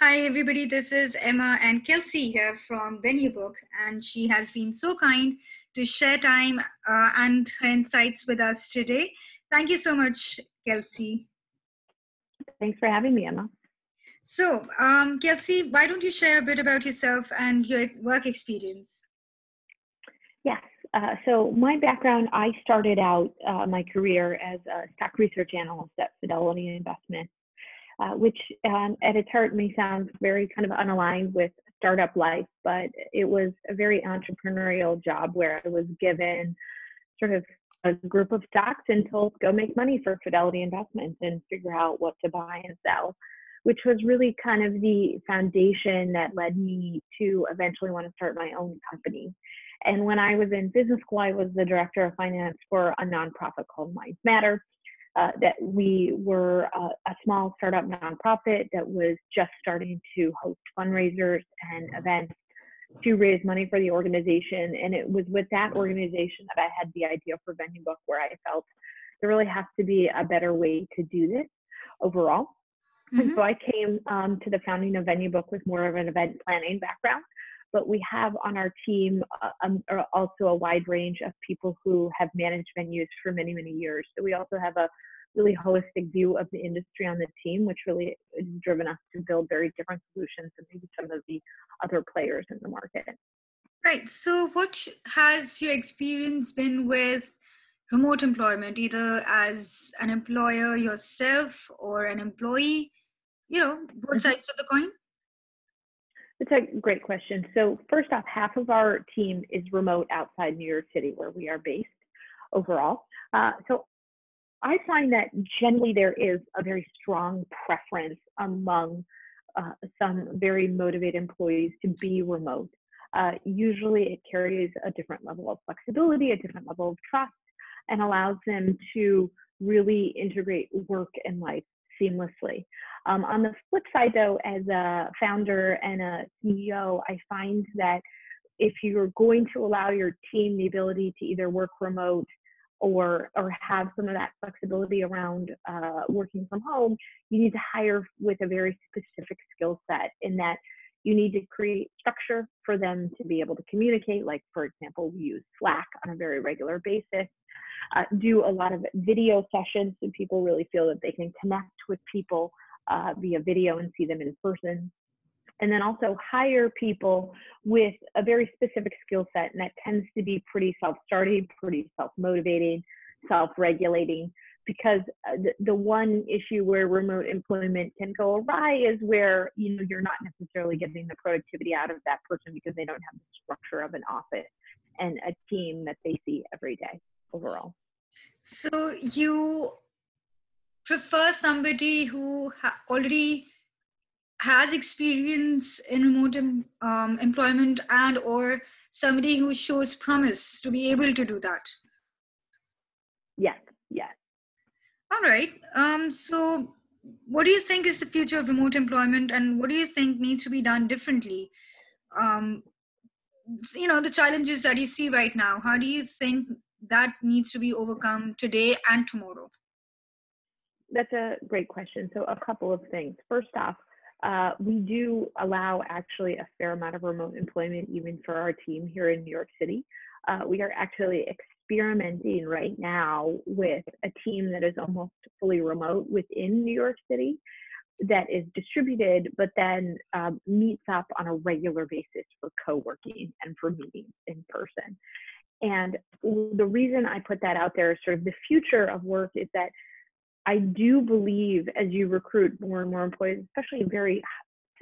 Hi, everybody. This is Emma and Kelsey here from Venue Book, and she has been so kind to share time uh, and her insights with us today. Thank you so much, Kelsey. Thanks for having me, Emma. So, um, Kelsey, why don't you share a bit about yourself and your work experience? Yes. Uh, so, my background I started out uh, my career as a stock research analyst at Fidelity Investments uh, which um, at its heart may sound very kind of unaligned with startup life, but it was a very entrepreneurial job where I was given sort of a group of stocks and told go make money for Fidelity Investments and figure out what to buy and sell, which was really kind of the foundation that led me to eventually want to start my own company. And when I was in business school, I was the director of finance for a nonprofit called Minds Matter uh, that we were a, a, small startup nonprofit that was just starting to host fundraisers and events to raise money for the organization. And it was with that organization that I had the idea for Venue Book, where I felt there really has to be a better way to do this overall. Mm-hmm. And so I came um, to the founding of Venue Book with more of an event planning background but we have on our team uh, um, also a wide range of people who have managed venues for many, many years. So we also have a really holistic view of the industry on the team, which really has driven us to build very different solutions than maybe some of the other players in the market. Right. So, what has your experience been with remote employment, either as an employer yourself or an employee? You know, both mm-hmm. sides of the coin. It's a great question. So, first off, half of our team is remote outside New York City, where we are based overall. Uh, so, I find that generally there is a very strong preference among uh, some very motivated employees to be remote. Uh, usually, it carries a different level of flexibility, a different level of trust, and allows them to really integrate work and life seamlessly. Um, on the flip side, though, as a founder and a CEO, I find that if you're going to allow your team the ability to either work remote or or have some of that flexibility around uh, working from home, you need to hire with a very specific skill set in that you need to create structure for them to be able to communicate. Like, for example, we use Slack on a very regular basis uh, do a lot of video sessions so people really feel that they can connect with people uh, via video and see them in person. And then also hire people with a very specific skill set, and that tends to be pretty self starting, pretty self motivating, self regulating. Because uh, the, the one issue where remote employment can go awry is where you know you're not necessarily getting the productivity out of that person because they don't have the structure of an office and a team that they see every day overall. So you prefer somebody who ha- already has experience in remote um, employment and or somebody who shows promise to be able to do that yes all right um, so what do you think is the future of remote employment and what do you think needs to be done differently um, you know the challenges that you see right now how do you think that needs to be overcome today and tomorrow? That's a great question. So, a couple of things. First off, uh, we do allow actually a fair amount of remote employment even for our team here in New York City. Uh, we are actually experimenting right now with a team that is almost fully remote within New York City that is distributed, but then um, meets up on a regular basis for co working and for meetings in person. And the reason I put that out there is sort of the future of work is that I do believe as you recruit more and more employees, especially very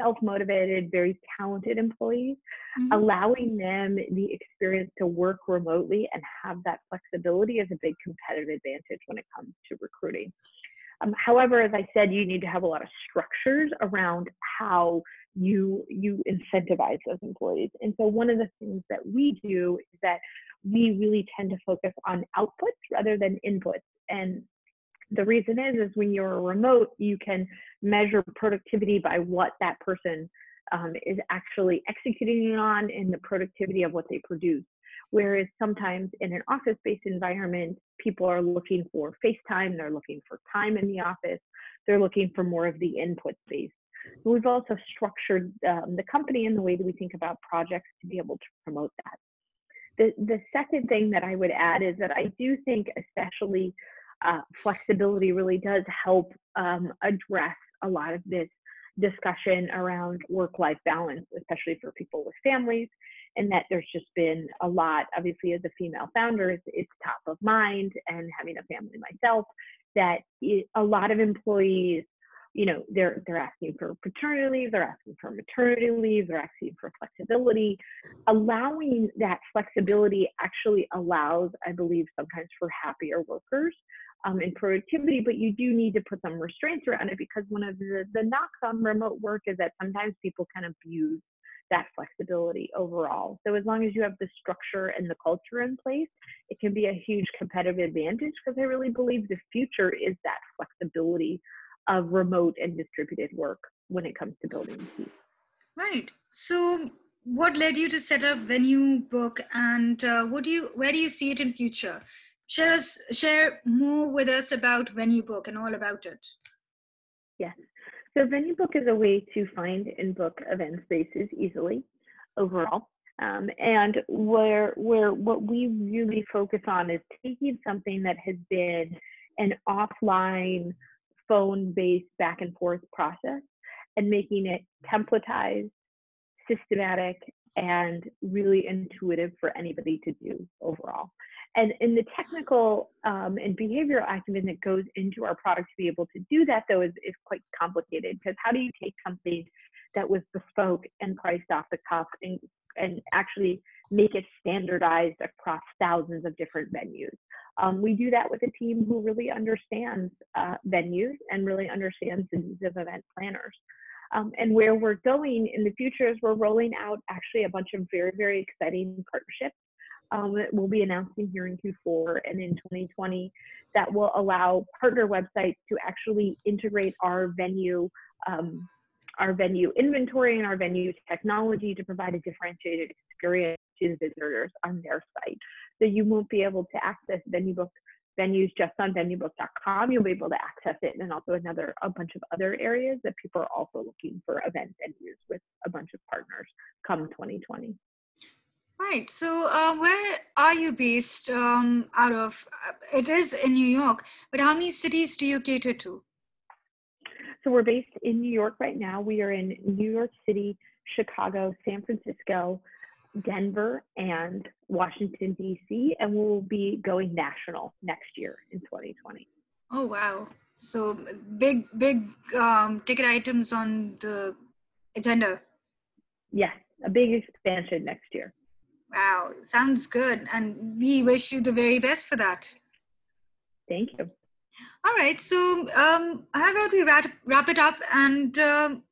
self motivated, very talented employees, mm-hmm. allowing them the experience to work remotely and have that flexibility is a big competitive advantage when it comes to recruiting. Um, however, as I said, you need to have a lot of structures around how you you incentivize those employees. And so one of the things that we do is that we really tend to focus on outputs rather than inputs. And the reason is, is when you're remote, you can measure productivity by what that person um, is actually executing on and the productivity of what they produce. Whereas sometimes in an office based environment, people are looking for FaceTime, they're looking for time in the office, they're looking for more of the input space. we've also structured um, the company in the way that we think about projects to be able to promote that. The, the second thing that I would add is that I do think, especially uh, flexibility, really does help um, address a lot of this discussion around work life balance, especially for people with families. And that there's just been a lot, obviously, as a female founder, it's, it's top of mind, and having a family myself, that it, a lot of employees you know they're they're asking for paternity leave they're asking for maternity leave they're asking for flexibility allowing that flexibility actually allows i believe sometimes for happier workers um, and productivity but you do need to put some restraints around it because one of the, the knocks on remote work is that sometimes people can abuse that flexibility overall. So as long as you have the structure and the culture in place, it can be a huge competitive advantage because I really believe the future is that flexibility of remote and distributed work when it comes to building teams. Right. So, what led you to set up Venue Book, and uh, what do you where do you see it in future? Share us share more with us about Venue Book and all about it. Yes. So Venue Book is a way to find and book event spaces easily overall. Um, and where where what we really focus on is taking something that has been an offline phone based back and forth process and making it templatized, systematic, and really intuitive for anybody to do overall. And in the technical um, and behavioral acumen that goes into our product to be able to do that, though, is, is quite complicated because how do you take something that was bespoke and priced off the cuff and, and actually make it standardized across thousands of different venues? Um, we do that with a team who really understands uh, venues and really understands the needs of event planners. Um, and where we're going in the future is we're rolling out actually a bunch of very, very exciting partnerships um, that we'll be announcing here in Q4 and in 2020 that will allow partner websites to actually integrate our venue, um, our venue inventory and our venue technology to provide a differentiated experience to visitors on their site. So you won't be able to access VenueBook venues just on venuebook.com. You'll be able to access it and also another a bunch of other areas that people are also looking for event venues with a bunch of partners come 2020. Right. So, uh, where are you based um, out of? Uh, it is in New York, but how many cities do you cater to? So, we're based in New York right now. We are in New York City, Chicago, San Francisco, Denver and Washington, D.C., and we'll be going national next year in 2020. Oh, wow. So big, big um, ticket items on the agenda. Yes, a big expansion next year. Wow, sounds good. And we wish you the very best for that. Thank you. All right, so um, how about we wrap, wrap it up and um,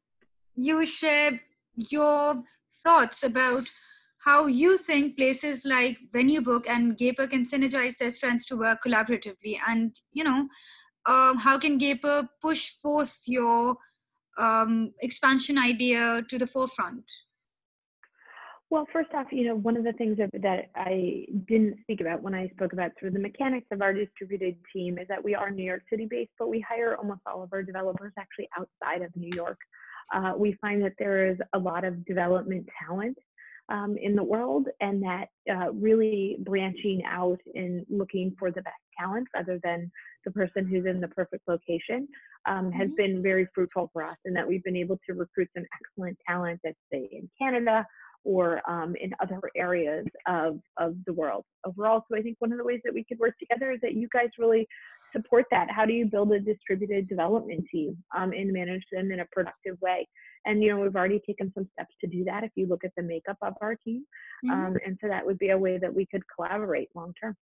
you share your thoughts about how you think places like VenueBook and Gaper can synergize their strengths to work collaboratively, and you know, um, how can Gaper push forth your um, expansion idea to the forefront? Well, first off, you know, one of the things that I didn't speak about when I spoke about sort of the mechanics of our distributed team is that we are New York City based, but we hire almost all of our developers actually outside of New York. Uh, we find that there is a lot of development talent um, in the world, and that uh, really branching out and looking for the best talent rather than the person who's in the perfect location um, has mm-hmm. been very fruitful for us, and that we've been able to recruit some excellent talent, let's say in Canada or um, in other areas of, of the world overall. So I think one of the ways that we could work together is that you guys really support that. How do you build a distributed development team um, and manage them in a productive way? And you know, we've already taken some steps to do that. If you look at the makeup of our team, mm-hmm. um, and so that would be a way that we could collaborate long term.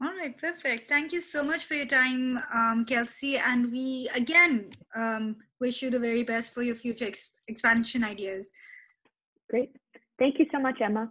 All right, perfect. Thank you so much for your time, um, Kelsey. And we again um, wish you the very best for your future ex- expansion ideas. Great. Thank you so much, Emma.